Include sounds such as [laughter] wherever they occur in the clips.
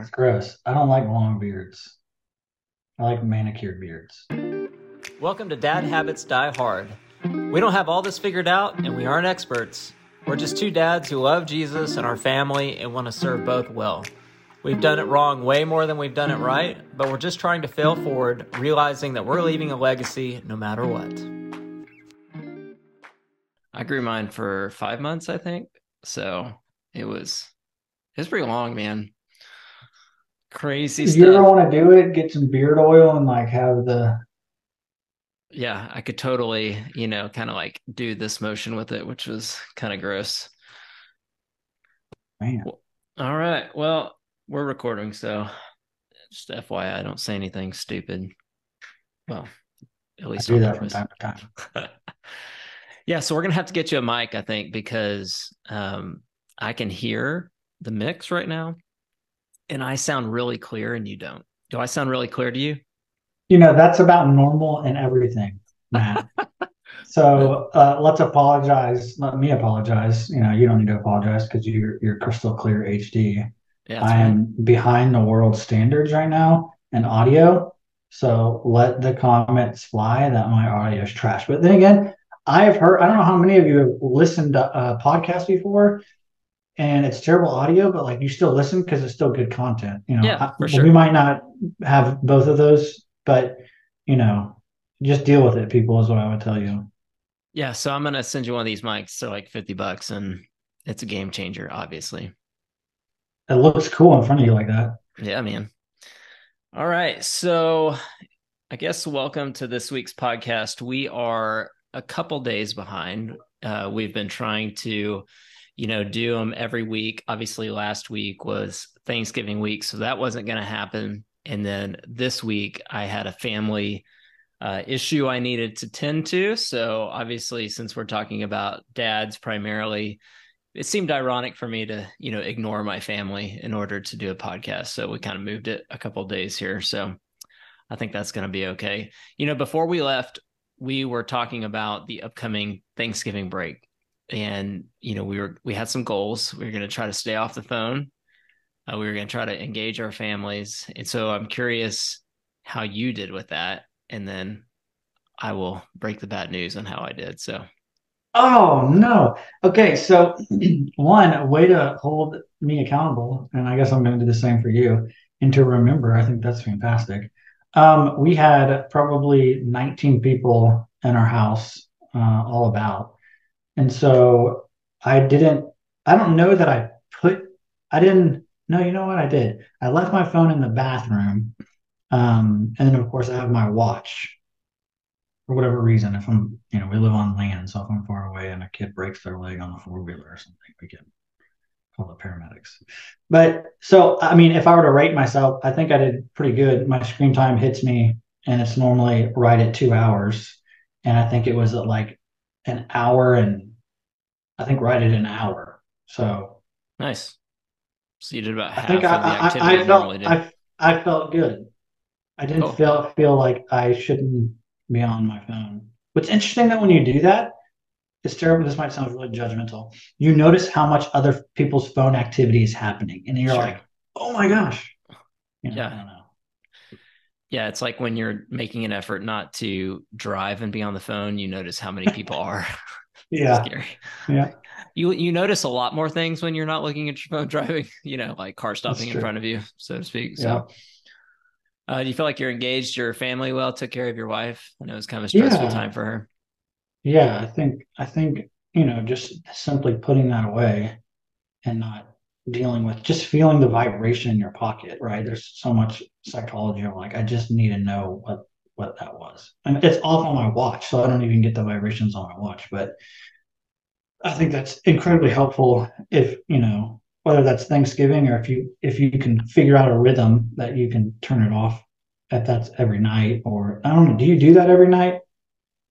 It's gross. I don't like long beards. I like manicured beards. Welcome to Dad Habits Die Hard. We don't have all this figured out, and we aren't experts. We're just two dads who love Jesus and our family and want to serve both well. We've done it wrong way more than we've done it right, but we're just trying to fail forward, realizing that we're leaving a legacy no matter what. I grew mine for five months, I think. So it was it was pretty long, man. Crazy If stuff. you ever want to do it, get some beard oil and like have the yeah, I could totally, you know, kind of like do this motion with it, which was kind of gross. man. All right. Well, we're recording, so just FYI, I don't say anything stupid. Well, at I least do that from time to time. [laughs] yeah, so we're gonna have to get you a mic, I think, because um, I can hear the mix right now, and I sound really clear, and you don't. Do I sound really clear to you? You know, that's about normal and everything, Matt. [laughs] so uh, let's apologize. Let me apologize. You know, you don't need to apologize because you're you're crystal clear HD. Yeah, I right. am behind the world standards right now in audio. So let the comments fly that my audio is trash. But then again, I've heard, I don't know how many of you have listened to a podcast before and it's terrible audio, but like you still listen because it's still good content. You know, Yeah, I- sure. we might not have both of those, but you know, just deal with it, people, is what I would tell you. Yeah, so I'm gonna send you one of these mics. They're like 50 bucks, and it's a game changer, obviously. It looks cool in front of you like that. Yeah, man. All right. So I guess welcome to this week's podcast. We are a couple days behind. Uh, we've been trying to, you know, do them every week. Obviously, last week was Thanksgiving week, so that wasn't going to happen. And then this week, I had a family uh, issue I needed to tend to. So obviously, since we're talking about dads primarily, it seemed ironic for me to you know ignore my family in order to do a podcast so we kind of moved it a couple days here so i think that's going to be okay you know before we left we were talking about the upcoming thanksgiving break and you know we were we had some goals. We were going to try to stay off the phone. Uh, we were going to try to engage our families. And so i'm curious how you did with that. And then i will break the bad news on how i did. So. Oh no. Okay, so [clears throat] one way to hold me accountable, and I guess I'm going to do the same for you, and to remember, I think that's fantastic. Um, we had probably 19 people in our house, uh, all about, and so I didn't. I don't know that I put. I didn't. No, you know what I did? I left my phone in the bathroom, um, and then of course I have my watch for whatever reason, if I'm, you know, we live on land, so if I'm far away and a kid breaks their leg on the four wheeler or something, we can call the paramedics. But so, I mean, if I were to rate myself, I think I did pretty good. My screen time hits me, and it's normally right at two hours, and I think it was at like an hour and I think right at an hour. So nice so you did about I half think of the I, activity I, I you normally felt I, I felt good. I didn't Cool. feel feel like I shouldn't be on my phone. What's interesting that when you do that, it's terrible. This might sound really judgmental. You notice how much other people's phone activity is happening, and you're Sure. like, "Oh my gosh!" You know, Yeah. I don't know. Yeah, it's like when you're making an effort not to drive and be on the phone, you notice how many people are. [laughs] Yeah, Scary. yeah, You you notice a lot more things when you're not looking at your phone [laughs] driving, you know, like car stopping in front of you, so to speak. So uh, do you feel like you're engaged, your family well, took care of your wife? I know it was kind of a stressful Yeah. time for her. yeah. I think I think you know, just simply putting that away and not dealing with just feeling the vibration in your pocket, right? There's so much psychology of like, I just need to know what what that was. And it's off on my watch, so I don't even get the vibrations on my watch. But I think that's incredibly helpful if, you know, whether that's Thanksgiving or if you if you can figure out a rhythm that you can turn it off if that's every night or I don't know, do you do that every night?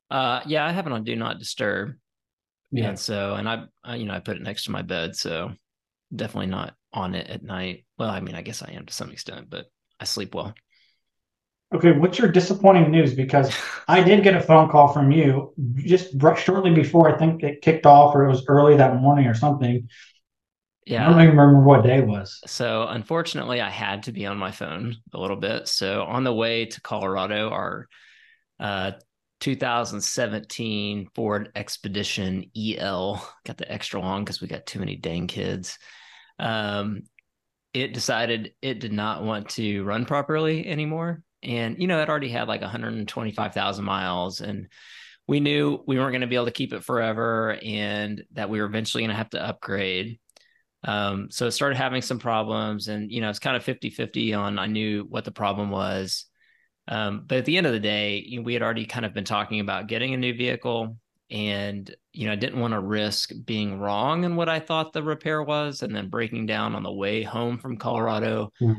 Uh, yeah, I have it on do not disturb, and so and I, I you know I put it next to my bed, so definitely not on it at night. Well, I mean, I guess I am to some extent, but I sleep well. Okay, what's your disappointing news? Because [laughs] I did get a phone call from you just shortly before I think it kicked off, or it was early that morning or something. Yeah. I don't even remember what day it was. So unfortunately, I had to be on my phone a little bit. So on the way to Colorado, our uh, 2017 Ford Expedition EL got the extra long because we got too many dang kids. Um, it decided it did not want to run properly anymore. And, you know, it already had like 125,000 miles. And we knew we weren't going to be able to keep it forever and that we were eventually going to have to upgrade. Um, so it started having some problems. And, you know, it's kind of 50 50 on I knew what the problem was. Um, but at the end of the day, you know, we had already kind of been talking about getting a new vehicle and you know, I didn't want to risk being wrong in what I thought the repair was and then breaking down on the way home from Colorado. Mm.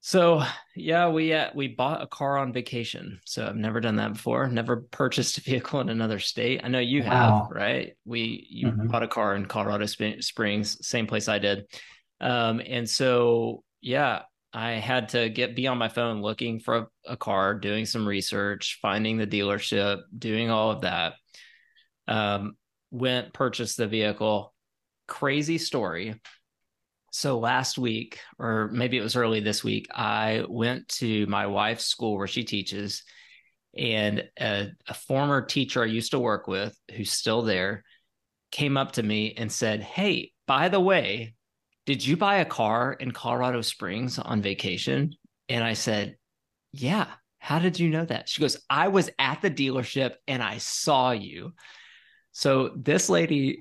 So yeah, we uh, we bought a car on vacation. So I've never done that before. Never purchased a vehicle in another state. I know you wow. have, right? We you mm-hmm. bought a car in Colorado Springs, same place I did. Um, and so yeah, I had to get be on my phone looking for a, a car, doing some research, finding the dealership, doing all of that um, went purchased the vehicle. Crazy story. So last week, or maybe it was early this week, I went to my wife's school where she teaches, and a, a former teacher I used to work with, who's still there, came up to me and said, "Hey, by the way, did you buy a car in Colorado Springs on vacation?" And I said, "Yeah." How did you know that? She goes, I was at the dealership and I saw you. So this lady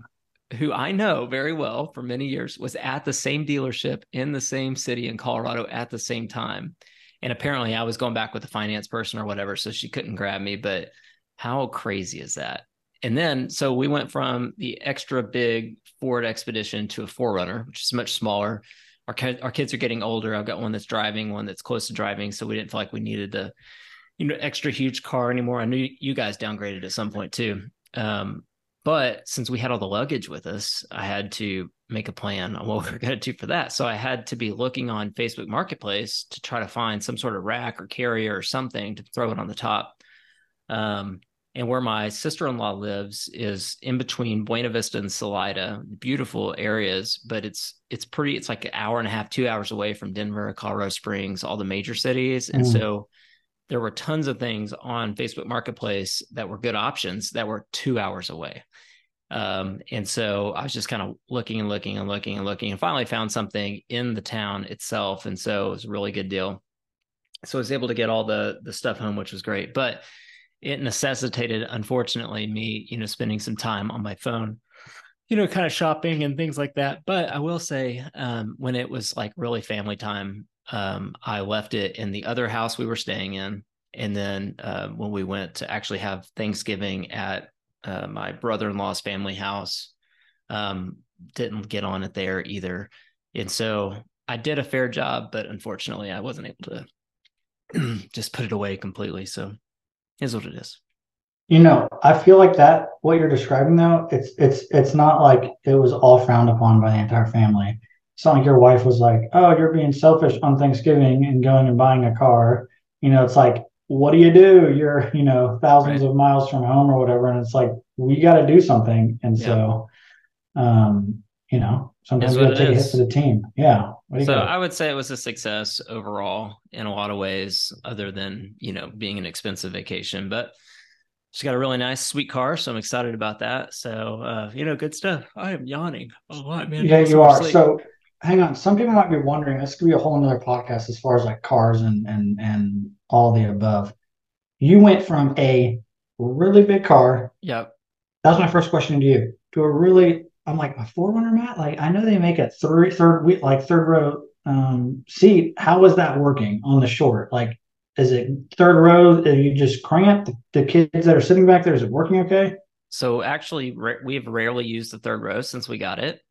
who I know very well for many years was at the same dealership in the same city in Colorado at the same time. And apparently I was going back with the finance person or whatever, so she couldn't grab me. But how crazy is that? And then so we went from the extra big Ford Expedition to a 4Runner, which is much smaller. Our, our kids are getting older. I've got one that's driving, one that's close to driving. So we didn't feel like we needed the, you know, extra huge car anymore. I knew you guys downgraded at some point too. Um, but since we had all the luggage with us, I had to make a plan on [laughs] what we were going to do for that. So I had to be looking on Facebook Marketplace to try to find some sort of rack or carrier or something to throw it on the top. Um, and where my sister-in-law lives is in between Buena Vista and Salida, beautiful areas, but it's it's pretty. It's like an hour and a half, two hours away from Denver, Colorado Springs, all the major cities, and mm. so there were tons of things on Facebook Marketplace that were good options that were two hours away. Um, and so I was just kind of looking and looking and looking and looking and finally found something in the town itself. And so it was a really good deal. So I was able to get all the the stuff home, which was great. But it necessitated, unfortunately, me, you know, spending some time on my phone, you know, kind of shopping and things like that. But I will say, um, when it was like really family time, um, I left it in the other house we were staying in. And then uh, when we went to actually have Thanksgiving at uh, my brother in law's family house, um, didn't get on it there either. And so I did a fair job, but unfortunately, I wasn't able to [clears throat] just put it away completely. So is what it is. You know, I feel like that what you're describing though, it's it's it's not like it was all frowned upon by the entire family it's not like your wife was like, "Oh, you're being selfish on Thanksgiving and going and buying a car." You know, it's like, what do you do? You're, you know, thousands right. of miles from home or whatever, and it's like we got to do something. And yeah. so, um, you know, sometimes we got to take is. a hit for the team. Yeah. So I would say it was a success overall in a lot of ways, other than you know being an expensive vacation, but. She's got a really nice, sweet car, so I'm excited about that. So, uh, you know, good stuff. I am yawning a lot, man. Yeah, you are. Sleep. So, hang on. Some people might be wondering. This could be a whole another podcast as far as like cars and and and all the above. You went from a really big car. Yep. That was my first question to you. To a really, I'm like a 4Runner, Matt. Like I know they make a third third like third row um, seat. How is that working on the short? Like, is it third row? Are you just cramped? The, the kids that are sitting back there, is it working okay? So actually, we've rarely used the third row since we got it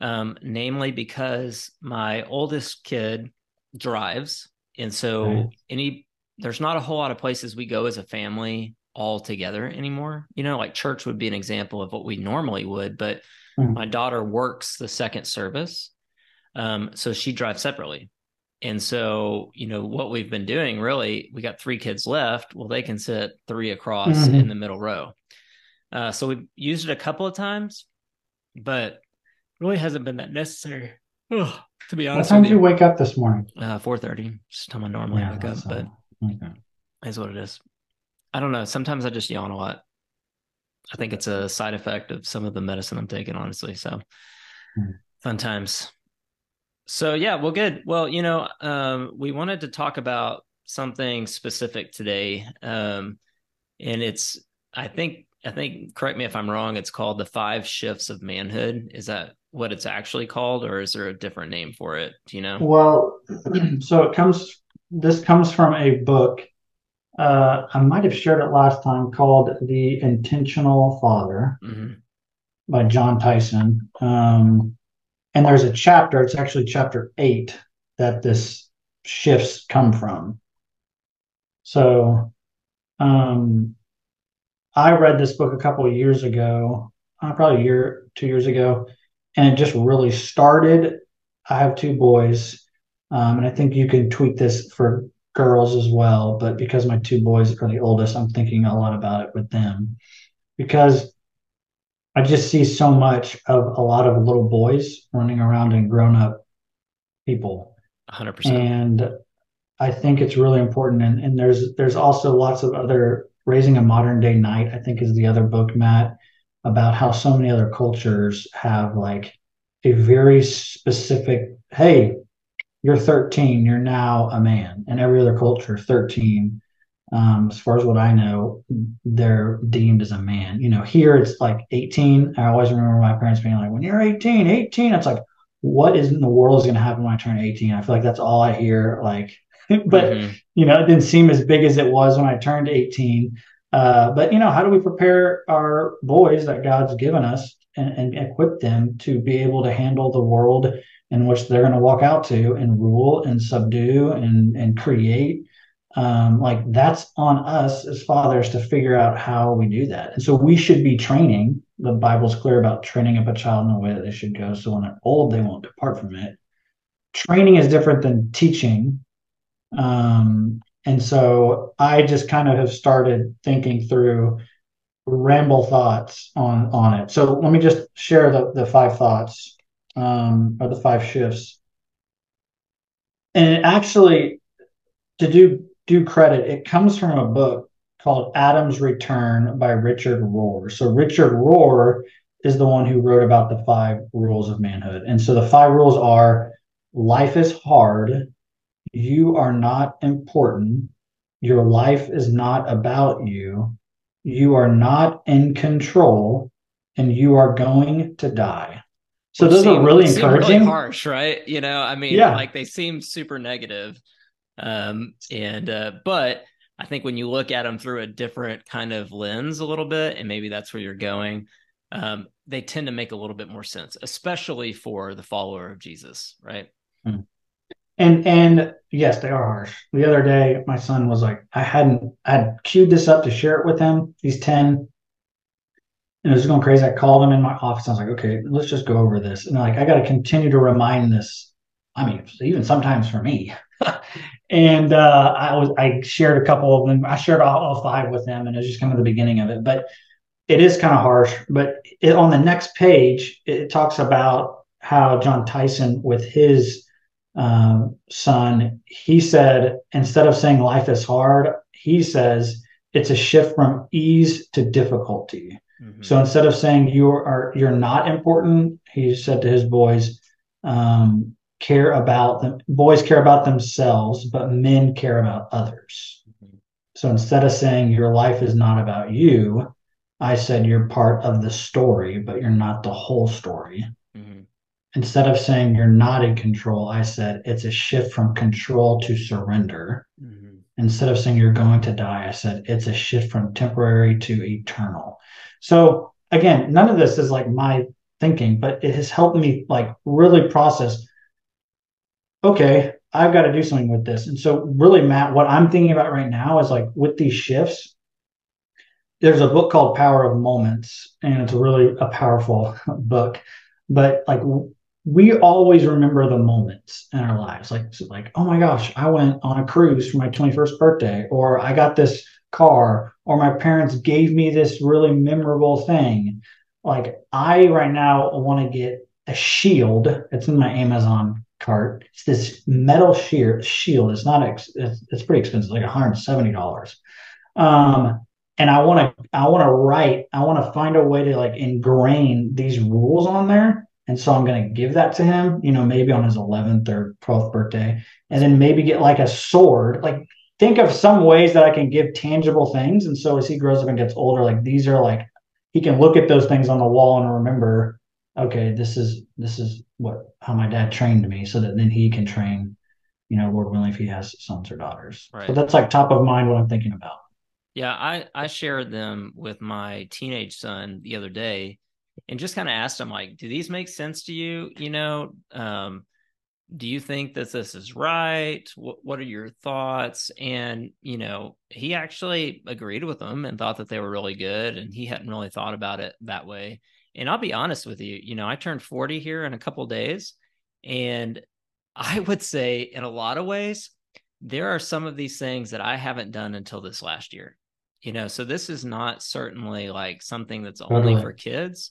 um, namely because my oldest kid drives, and so right. any there's not a whole lot of places we go as a family all together anymore. You know, like church would be an example of what we normally would, but mm-hmm. my daughter works the second service, um, so she drives separately. And so, you know, what we've been doing really, we got three kids left. Well, they can sit three across mm-hmm. in the middle row. Uh, so we've used it a couple of times, but really hasn't been that necessary. Ugh, to be honest, What time did you you, wake up this morning? uh, four thirty. Just time I normally Yeah, wake up, but okay. is what it is. I don't know. Sometimes I just yawn a lot. I think it's a side effect of some of the medicine I'm taking, honestly. So Hmm. fun times. So yeah, well, good. Well, you know, um, we wanted to talk about something specific today, um, and it's I think I think correct me if I'm wrong. It's called the five shifts of manhood. Is that what it's actually called, or is there a different name for it? Do you know? Well, [clears throat] so it comes, this comes from a book. Uh, I might have shared it last time called The Intentional Father Mhm. by Jon Tyson. Um, and there's a chapter, it's actually chapter eight, that this shifts come from. So, um, I read this book a couple of years ago, uh, probably a year, two years ago, and it just really started. I have two boys, um, and I think you can tweak this for girls as well. But because my two boys are the oldest, I'm thinking a lot about it with them because I just see so much of a lot of little boys running around and grown up people. 100%. And I think it's really important. And, and there's there's also lots of other raising a modern day knight, I think is the other book, Matt, about how so many other cultures have like a very specific, hey, you're 13, you're now a man. And every other culture, 13, um, as far as what I know, they're deemed as a man. You know, here it's like 18. I always remember my parents being like, when you're 18, 18, it's like, what is in the world is going to happen when I turn 18? I feel like that's all I hear. Like, [laughs] but Mhm. you know, it didn't seem as big as it was when I turned 18. Uh, but you know, how do we prepare our boys that God's given us and, and equip them to be able to handle the world in which they're going to walk out to and rule and subdue and and create? Um, like that's on us as fathers to figure out how we do that. And so we should be training. The Bible's clear about training up a child in the way that they should go. So when they're old, they won't depart from it. Training is different than teaching. Um, and so I just kind of have started thinking through ramble thoughts on on it. So let me just share the the five thoughts um, or the five shifts. And actually, to do do credit, it comes from a book called Adam's Return by Richard Rohr. So Richard Rohr is the one who wrote about the five rules of manhood. And so the five rules are life is hard, you are not important, your life is not about you, you are not in control, and you are going to die. So Which those are really seem encouraging. harsh, right? You know, I mean, Yeah. like they seem super negative. Um, and uh, but I think when you look at them through a different kind of lens a little bit, and maybe that's where you're going, um, they tend to make a little bit more sense, especially for the follower of Jesus, right? And and yes, they are harsh. The other day, my son was like, I hadn't I had queued this up to share it with him. He's 10. And it was going crazy. I called him in my office. I was like, okay, let's just go over this. And like, I got to continue to remind this. I mean, even sometimes for me. [laughs] and uh, I was I shared a couple of them. I shared all, all five with them, and it was just kind of the beginning of it. But it is kind of harsh. But it, on the next page, it talks about how Jon Tyson, with his um, son, he said instead of saying life is hard, he says it's a shift from ease to difficulty. Mhm. So instead of saying you are you're not important, he said to his boys, um, care about them. Boys care about themselves, but men care about others. Mhm. So instead of saying your life is not about you, I said you're part of the story, but you're not the whole story. Instead of saying you're not in control, I said it's a shift from control to surrender. Mhm. Instead of saying you're going to die, I said it's a shift from temporary to eternal. So again, none of this is like my thinking, but it has helped me like really process. Okay, I've got to do something with this. And so really, Matt, what I'm thinking about right now is like with these shifts, there's a book called Power of Moments, and it's really a powerful [laughs] book. But like we always remember the moments in our lives, like like oh my gosh, I went on a cruise for my 21st birthday, or I got this car, or my parents gave me this really memorable thing. Like I right now want to get a shield. It's in my Amazon cart. It's this metal sheer shield. It's not ex, it's, it's pretty expensive, like $170. Um, and I want to I want to write I want to find a way to like ingrain these rules on there and so I'm going to give that to him you know maybe on his 11th or 12th birthday. And then maybe get like a sword. Like think of some ways that I can give tangible things. And so as he grows up and gets older like these are like he can look at those things on the wall and remember okay this is this is what how my dad trained me so that then he can train you know lord willing if he has sons or daughters. Right. so that's like top of mind what i'm thinking about. Yeah, I I shared them with my teenage son the other day, and just kind of asked him like, "Do these make sense to you? You know, um, do you think that this is right? What What are your thoughts?" And you know, he actually agreed with them and thought that they were really good, and he hadn't really thought about it that way. And I'll be honest with you, you know, I turned forty here in a couple days, and [laughs] I would say in a lot of ways there are some of these things that I haven't done until this last year you know so this is not certainly like something that's only for kids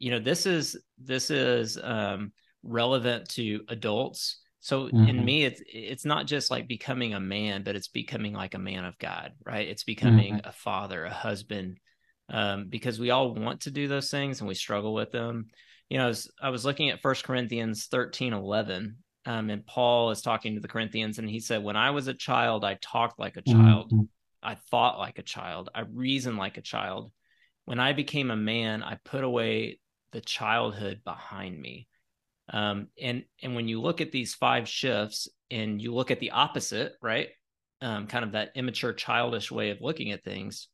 you know this is this is um relevant to adults so mm-hmm. in me it's it's not just like becoming a man but it's becoming like a man of god right it's becoming mm-hmm. a father a husband um because we all want to do those things and we struggle with them you know I was, I was looking at first corinthians 13 11 um, and paul is talking to the corinthians and he said when i was a child i talked like a child mm-hmm. I thought like a child. I reasoned like a child. When I became a man, I put away the childhood behind me. Um, and and when you look at these five shifts and you look at the opposite, right? Um, kind of that immature, childish way of looking at things,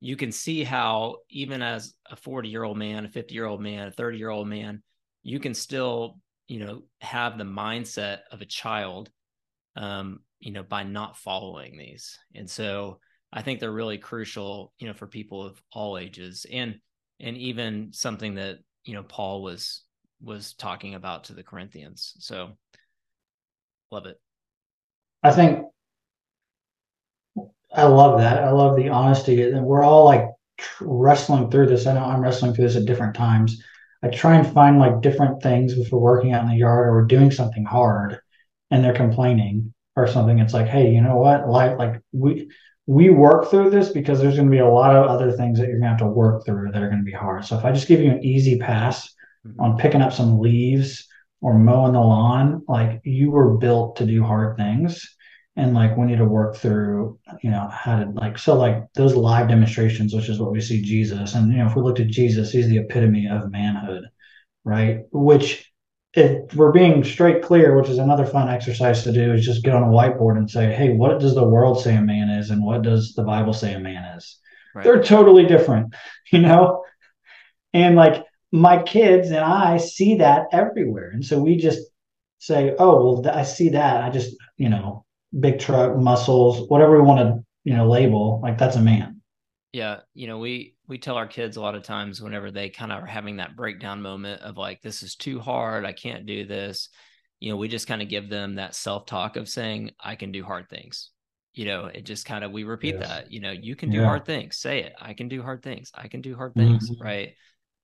you can see how even as a 40 year old man, a 50 year old man, a 30 year old man, you can still, you know, have the mindset of a child um, you know, by not following these. And so I think they're really crucial, you know, for people of all ages and and even something that, you know, Paul was was talking about to the Corinthians. So love it. I think I love that. I love the honesty. And we're all like wrestling through this. I know I'm wrestling through this at different times. I try and find like different things if we're working out in the yard or we're doing something hard and they're complaining or something, it's like, hey, you know what? Life, like we we work through this because there's going to be a lot of other things that you're going to have to work through that are going to be hard. So if I just give you an easy pass mm-hmm. on picking up some leaves or mowing the lawn, like you were built to do hard things. And like we need to work through, you know, how to like so like those live demonstrations, which is what we see Jesus. And you know, if we looked at Jesus, he's the epitome of manhood, right? Which if we're being straight clear, which is another fun exercise to do, is just get on a whiteboard and say, hey, what does the world say a man is and what does the Bible say a man is? Right. They're totally different, [laughs] you know? And like my kids and I see that everywhere. And so we just say, oh, well, I see that. I just, you know, big truck, muscles, whatever we want to, you know, label, like that's a man. Yeah. You know, we, we tell our kids a lot of times whenever they kind of are having that breakdown moment of like this is too hard i can't do this you know we just kind of give them that self-talk of saying i can do hard things you know it just kind of we repeat yes. that you know you can do yeah. hard things say it i can do hard things i can do hard things mm-hmm. right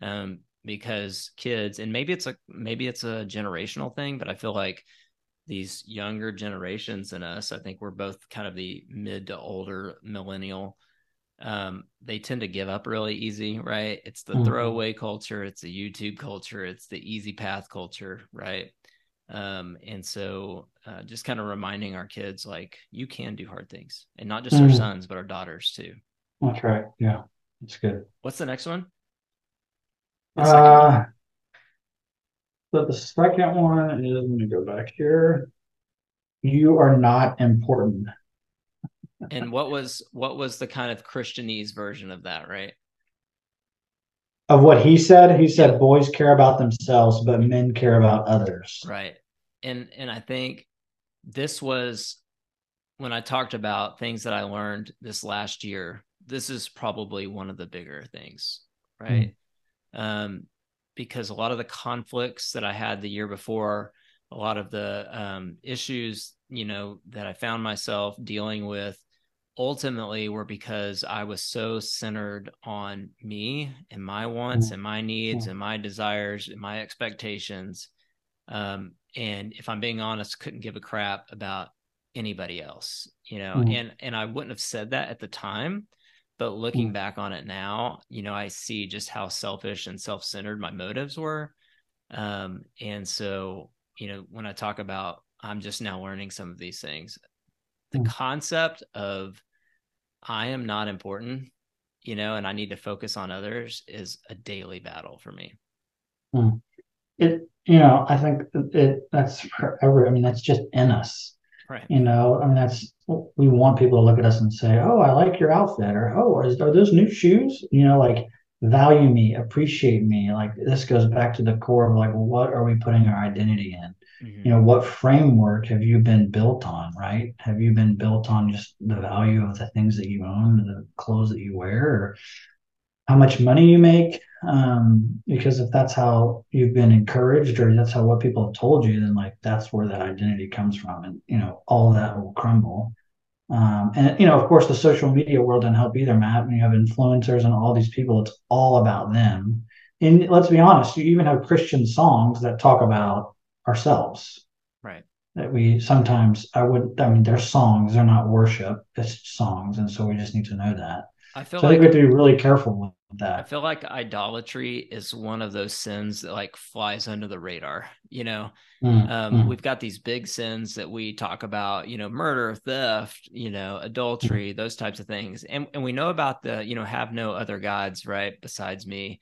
um because kids and maybe it's a maybe it's a generational thing but i feel like these younger generations than us i think we're both kind of the mid to older millennial um, they tend to give up really easy, right? It's the mm-hmm. throwaway culture, it's the YouTube culture, it's the easy path culture, right? Um, and so uh, just kind of reminding our kids like you can do hard things and not just mm-hmm. our sons, but our daughters too. That's right. Yeah, that's good. What's the next one? The uh, one? so the second one is let me go back here. You are not important and what was what was the kind of Christianese version of that, right? Of what he said, he said boys care about themselves, but men care about others. Right. And and I think this was when I talked about things that I learned this last year. This is probably one of the bigger things, right? Mm. Um, because a lot of the conflicts that I had the year before, a lot of the um, issues, you know, that I found myself dealing with ultimately were because I was so centered on me and my wants mm. and my needs and my desires and my expectations. Um, and if I'm being honest, couldn't give a crap about anybody else, you know, mm. and and I wouldn't have said that at the time, but looking mm. back on it now, you know, I see just how selfish and self-centered my motives were. Um, and so, you know, when I talk about I'm just now learning some of these things, the mm. concept of I am not important, you know, and I need to focus on others is a daily battle for me. Mm. It, you know, I think it that's forever. I mean, that's just in us. Right. You know, I mean, that's we want people to look at us and say, "Oh, I like your outfit," or "Oh, is, are those new shoes?" You know, like value me, appreciate me. Like this goes back to the core of like, what are we putting our identity in? Mm-hmm. You know, what framework have you been built on? Right? Have you been built on just the value of the things that you own, the clothes that you wear, or how much money you make? um, because if that's how you've been encouraged or that's how what people have told you then like that's where that identity comes from and you know all that will crumble um, and you know of course the social media world doesn't help either matt when you have influencers and all these people it's all about them and let's be honest you even have christian songs that talk about ourselves right that we sometimes i would i mean they're songs they're not worship it's songs and so we just need to know that I feel so like I think we have to be really careful with that. I feel like idolatry is one of those sins that like flies under the radar. You know, mm, um, mm. we've got these big sins that we talk about. You know, murder, theft, you know, adultery, mm. those types of things, and and we know about the you know have no other gods right besides me,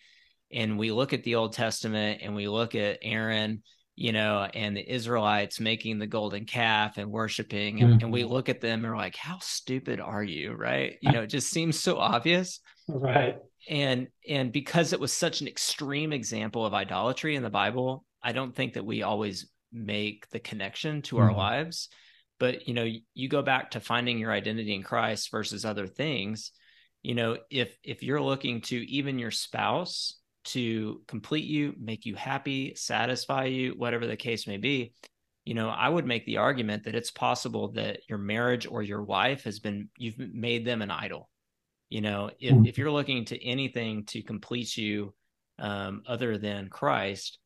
and we look at the Old Testament and we look at Aaron you know, and the Israelites making the golden calf and worshiping. And, mm-hmm. and, we mm-hmm. look at them and we're like, how stupid are you? Right. You [laughs] know, it just seems so obvious. Right. And and because it was such an extreme example of idolatry in the Bible, I don't think that we always make the connection to mm-hmm. our lives. But you know, you go back to finding your identity in Christ versus other things. You know, if if you're looking to even your spouse to complete you, make you happy, satisfy you, whatever the case may be, you know, I would make the argument that it's possible that your marriage or your wife has been, you've made them an idol. You know, if, mm-hmm. if you're looking to anything to complete you um, other than Christ,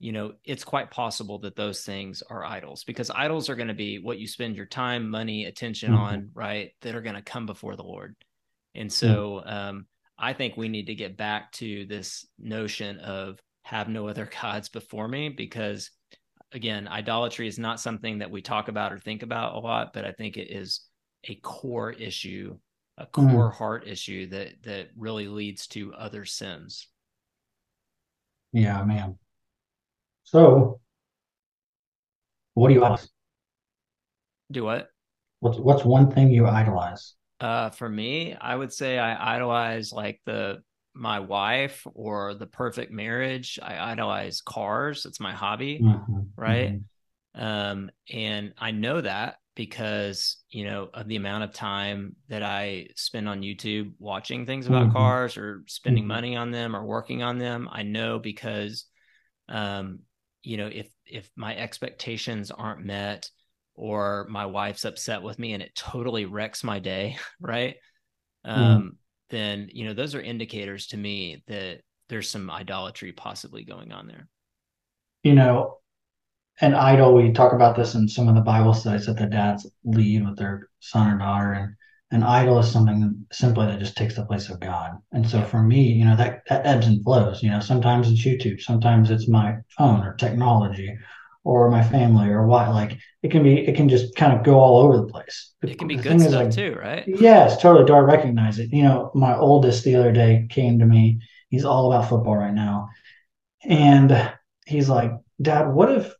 you know, it's quite possible that those things are idols because idols are going to be what you spend your time, money, attention mm-hmm. on, right? That are going to come before the Lord. And so, um, I think we need to get back to this notion of have no other [laughs] gods before me because again, idolatry is not something that we talk about or think about a lot, but I think it is a core issue, a mm-hmm. core mm. heart issue that that really leads to other sins. Yeah, man. So, what do you idolize? Do what? What's what's one thing you idolize? Uh, for me, I would say I idolize like the my wife or the perfect marriage. I idolize cars. It's my hobby, mm-hmm, right? Mm-hmm. Um, and I know that because you know of the amount of time that I spend on YouTube watching things about mm-hmm. cars or spending mm-hmm. money on them or working on them. I know because, um, you know, if if my expectations aren't met or my wife's upset with me and it totally wrecks my day, [laughs] right? Mm. Um, then you know those are indicators to me that there's some idolatry possibly going on there. You know, an idol. We talk about this in some of the Bible studies that the dads lead with their son or daughter, and an idol is something simply that just takes the place of God. And so for me, you know, that, that ebbs and flows. You know, sometimes it's YouTube, sometimes it's my phone or technology, or my family or what like it can be it can just kind of go all over the place. It can be the good stuff like, too right? yes totally. Do i recognize it. You know my oldest the other day came to me. He's all about football right now. And he's like dad what if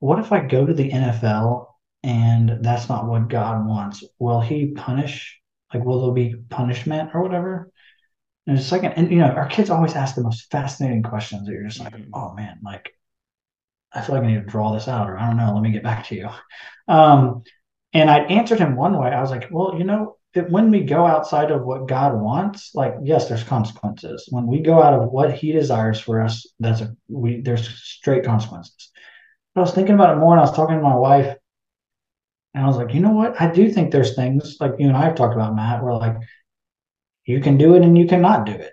what if i go to the nfl and that's not what god wants? Will he punish like will there be punishment or whatever? And it's like and you know our kids always ask the most fascinating questions. That you're just like mm-hmm. oh man like I feel like I need to draw this out, or I don't know. Let me get back to you. Um, and I answered him one way. I was like, well, you know, when we go outside of what God wants, like yes, there's consequences. When we go out of what He desires for us, that's a we there's straight consequences. But I was thinking about it more, and I was talking to my wife, And I was like, you know what? I do think there's things like you and I have talked about, Matt, where like you can do it and you cannot do it.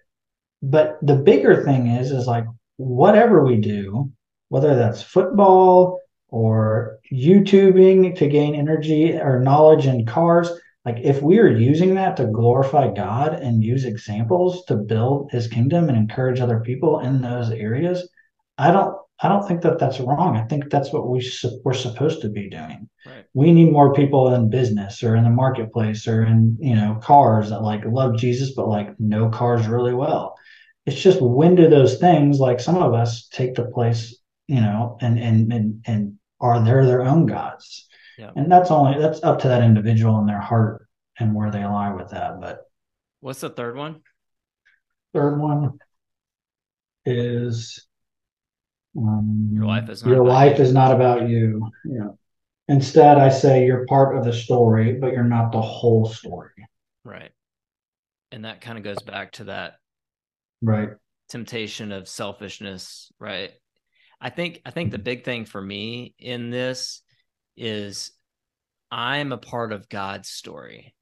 But the bigger thing is, is like whatever we do, whether that's football or YouTubing to gain energy or knowledge in cars, like if we are using that to glorify God and use examples to build his kingdom and encourage other people in those areas, I don't I don't think that that's wrong. I think that's what we su- we're supposed to be doing. Right. We need more people in business or in the marketplace or in you know cars that like love Jesus but like know cars really well. It's just when do those things like some of us take the place you know and and and and are they're their own gods. Yeah. And that's only that's up to that individual and their heart and where they lie with that. But what's the third one? Third one is um, your life is not your life you. is not about you. Yeah. Instead, I say you're part of the story, but you're not the whole story. Right. And that kind of goes back to that right temptation of selfishness, right? I think I think the big thing for me in this is I'm a part of God's story.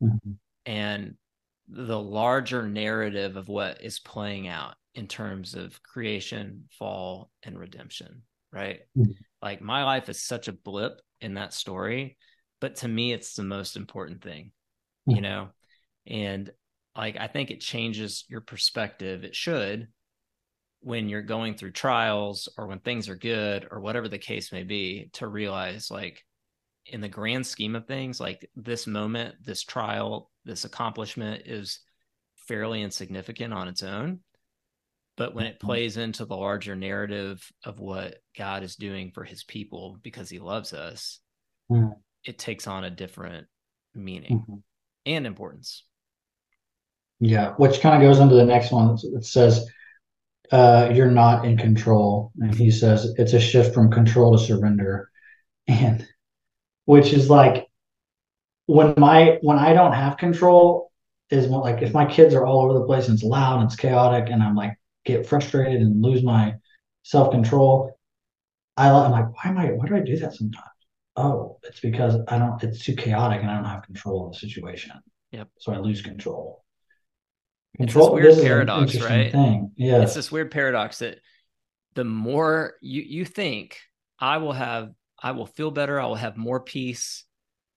Mm-hmm. And the larger narrative of what is playing out in terms of creation, fall, and redemption, right? Mm-hmm. Like my life is such a blip in that story, but to me, it's the most important thing, mm-hmm. you know? And like, I think it changes your perspective. It should when you're going through trials or when things are good or whatever the case may be to realize like in the grand scheme of things like this moment this trial this accomplishment is fairly insignificant on its own but when it mm-hmm. plays into the larger narrative of what god is doing for his people because he loves us mm. it takes on a different meaning mm-hmm. and importance yeah which kind of goes into the next one it says uh, you're not in control. And he says it's a shift from control to surrender. And which is like when my when I don't have control is like if my kids are all over the place and it's loud and it's chaotic and I'm like get frustrated and lose my self control. I, I'm like, why am I? Why do I do that sometimes? Oh, it's because I don't. It's too chaotic and I don't have control of the situation. Yep. So I lose control. Control, it's this weird paradox, right? Thing. Yeah. It's this weird paradox that the more you, you think I will have, I will feel better, I will have more peace,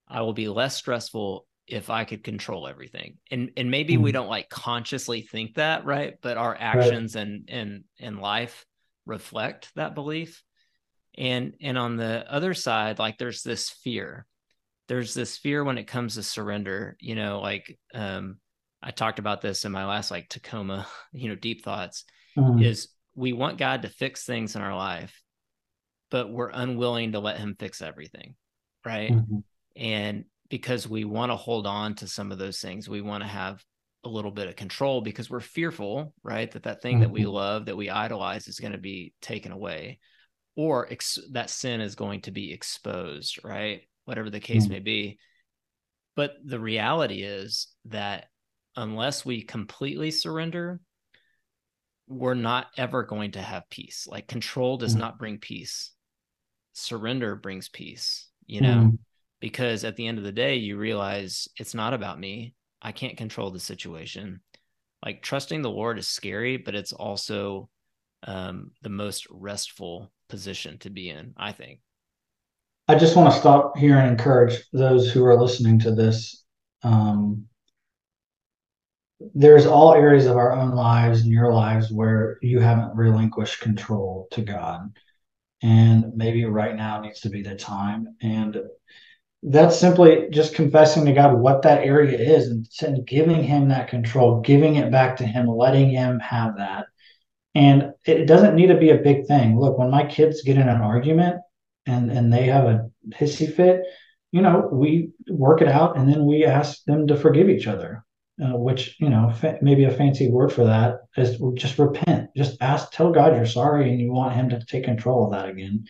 I will be less stressful if I could control everything. And and maybe mm-hmm. we don't like consciously think that, right? But our actions right. and and and life reflect that belief. And and on the other side, like there's this fear. There's this fear when it comes to surrender, you know, like um I talked about this in my last like Tacoma, [laughs] you know, deep thoughts mm-hmm. is we want God to fix things in our life, but we're unwilling to let him fix everything. Right. Mm-hmm. And because we want to hold on to some of those things, we want to have a little bit of control because we're fearful, right? That that thing mm-hmm. that we mm-hmm. love, that we idolize is going to be taken away or ex- that sin is going to be exposed, right? Whatever the case mm-hmm. may be. But the reality is that unless we completely surrender, we're not ever going to have peace. Like control does mm. not bring peace. Surrender brings peace, you know, mm. because at the end of the day, you realize it's not about me. I can't control the situation. Like trusting the Lord is scary, but it's also um, the most restful position to be in, I think. I just want to stop here and encourage those who are listening to this um, there's all areas of our own lives and your lives where you haven't relinquished control to God. And maybe right now needs to be the time. And that's simply just confessing to God what that area is and giving Him that control, giving it back to Him, letting Him have that. And it doesn't need to be a big thing. Look, when my kids get in an argument and, and they have a hissy fit, you know, we work it out and then we ask them to forgive each other uh, which you know fa- maybe a fancy word for that is just repent just ask tell god you're sorry and you want him to take control of that again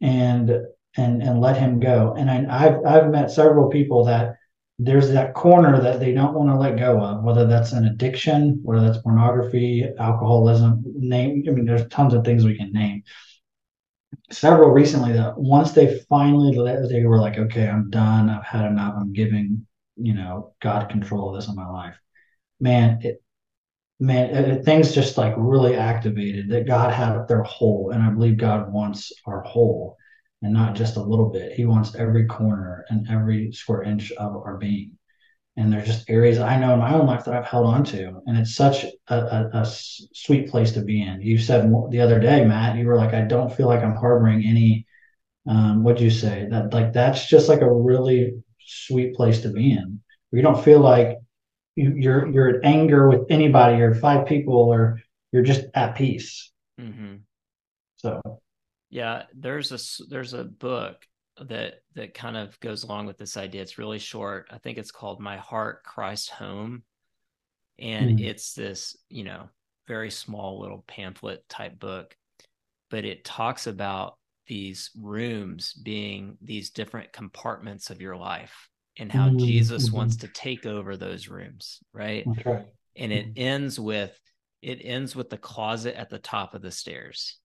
and and and let him go and I, i've i've met several people that there's that corner that they don't want to let go of whether that's an addiction whether that's pornography alcoholism name i mean there's tons of things we can name several recently that once they finally they were like, okay, I'm done. I've had enough. I'm giving, you know, God control this in my life. Man, it, man, it, things just like really activated that God had their whole, and I believe God wants our whole, and not just a little bit. He wants every corner and every square inch of our being. And there's just areas I know in my own life that I've held on to, and it's such a, a, a sweet place to be in. You said the other day, Matt, you were like, I don't feel like I'm harboring any. Um, what'd you say? That like that's just like a really sweet place to be in. You don't feel like you, are you're at anger with anybody or five people or you're just at peace. Mm-hmm. So, yeah, there's a there's a book that that kind of goes along with this idea. It's really short. I think it's called My Heart Christ Home, and mm. it's this you know very small little pamphlet type book, but it talks about these rooms being these different compartments of your life and how mm-hmm. Jesus mm-hmm. wants to take over those rooms, right? right? And it mm-hmm. ends with it ends with the closet at the top of the stairs.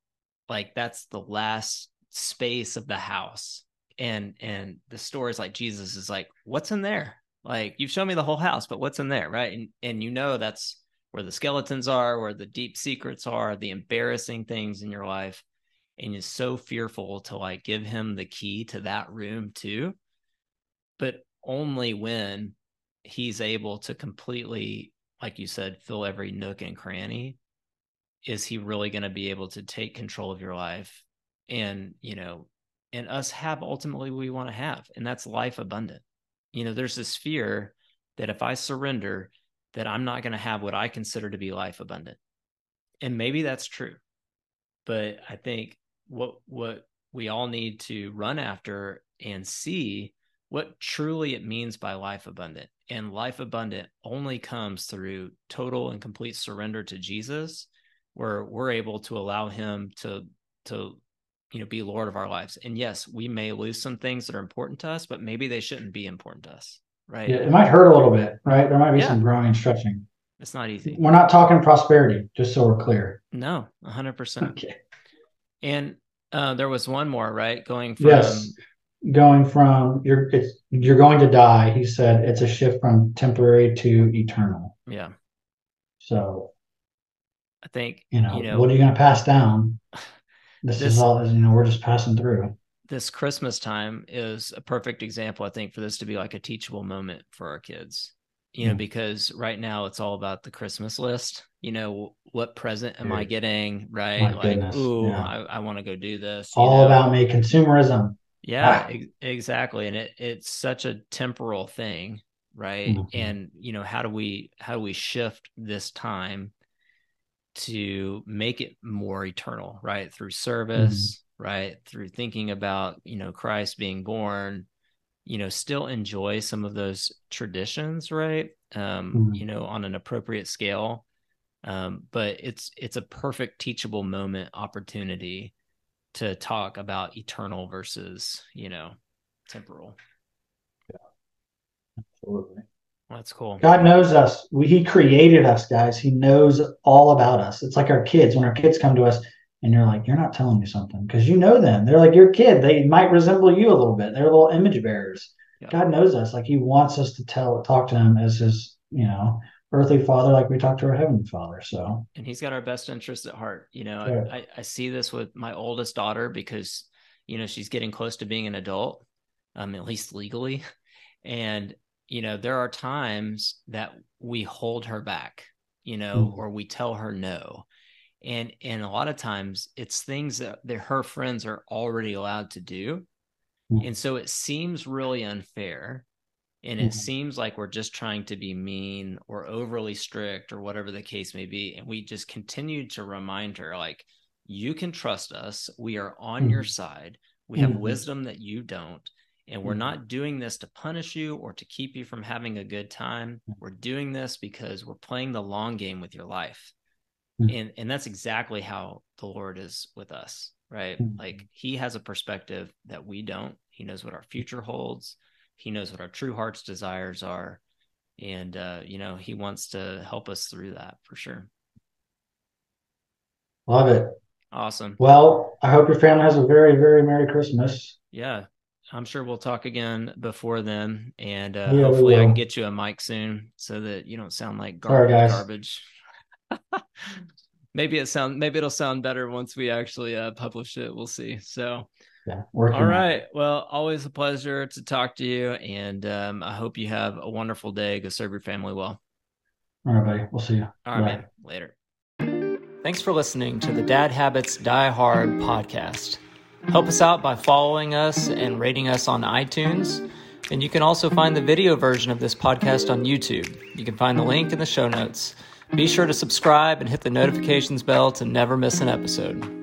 Like that's the last space of the house. And and the story is like Jesus is like, what's in there? Like you've shown me the whole house, but what's in there, right? And and you know that's where the skeletons are, where the deep secrets are, the embarrassing things in your life. And you're so fearful to like give him the key to that room too. But only when he's able to completely, like you said, fill every nook and cranny, is he really going to be able to take control of your life and, you know, and us have ultimately we want to have, and that's life abundant. You know, there's this fear that if I surrender, that I'm not going to have what I consider to be life abundant. And maybe that's true. But I think what what we all need to run after and see what truly it means by life abundant. And life abundant only comes through total and complete surrender to Jesus, where we're able to allow him to to you know be lord of our lives. And yes, we may lose some things that are important to us, but maybe they shouldn't be important to us. Right. Yeah, it might hurt a little bit, right? There might be yeah. some growing and stretching. It's not easy. We're not talking prosperity, just so we're clear. No, hundred percent. Okay. And uh, there was one more, right? Going from yes going from you're it's you're going to die he said it's a shift from temporary to eternal yeah so i think you know, you know what are you going to pass down [laughs] this, this is all you know we're just passing through this christmas time is a perfect example i think for this to be like a teachable moment for our kids you know, mm. because right now it's all about the Christmas list. You know, what present am I getting? Right. Like, goodness. ooh, yeah. I, I want to go do this. All know? about me, consumerism. Yeah, ah. exactly. And it it's such a temporal thing, right? Mm-hmm. And you know, how do we how do we shift this time to make it more eternal, right? Through service, mm-hmm. right? Through thinking about, you know, Christ being born, you know, still enjoy some of those traditions, right? Um, mm-hmm. you know, on an appropriate scale. Um, but it's it's a perfect teachable moment opportunity to talk about eternal versus you know temporal. Yeah. Absolutely. That's cool. God knows us. We, he created us guys. He knows all about us. It's like our kids. When our kids come to us and you're like you're not telling me something. Because you know them. They're like your kid. They might resemble you a little bit. They're little image bearers. Yeah. god knows us. Like he wants us to tell talk to him as his you know earthly father like we talk to our heavenly father so. And he's got our best interest at heart you know I, I, I see this with my oldest daughter because you know she's getting close to being an adult um at least legally. And you know there are times that we hold her back you know mm. or we tell her no. And and a lot of times it's things that, that her friends are already allowed to do. Mm. and so it seems really unfair and it mm-hmm. seems like we're just trying to be mean or overly strict or whatever the case may be and we just continue to remind her like you can trust us we are on mm-hmm. your side we have mm-hmm. wisdom that you don't and we're mm-hmm. not doing this to punish you or to keep you from having a good time mm. we're doing this because we're playing the long game with your life mm. and and that's exactly how the lord is with us right like he has a perspective that we don't he knows what our future holds he knows what our true heart's desires are and uh, you know he wants to help us through that for sure love it Awesome. Well, I hope your family has a very, very Merry Christmas. Yeah. I'm sure we'll talk again before then. And uh, Yeah, hopefully I can get you a mic soon so that you don't sound like right, garbage. garbage. [laughs] maybe it sound maybe it'll sound better once we actually uh, publish it. We'll see. So Yeah, working all on Well, always a pleasure to talk to you. And um, I hope you have a wonderful day. Go serve your family well. All right, buddy. We'll see you. All right, Bye. man. Later. Thanks for listening to the Dad Habits Die Hard podcast. Help us out by following us and rating us on iTunes. And you can also find the video version of this podcast on YouTube. You can find the link in the show notes. Be sure to subscribe and hit the notifications bell to never miss an episode.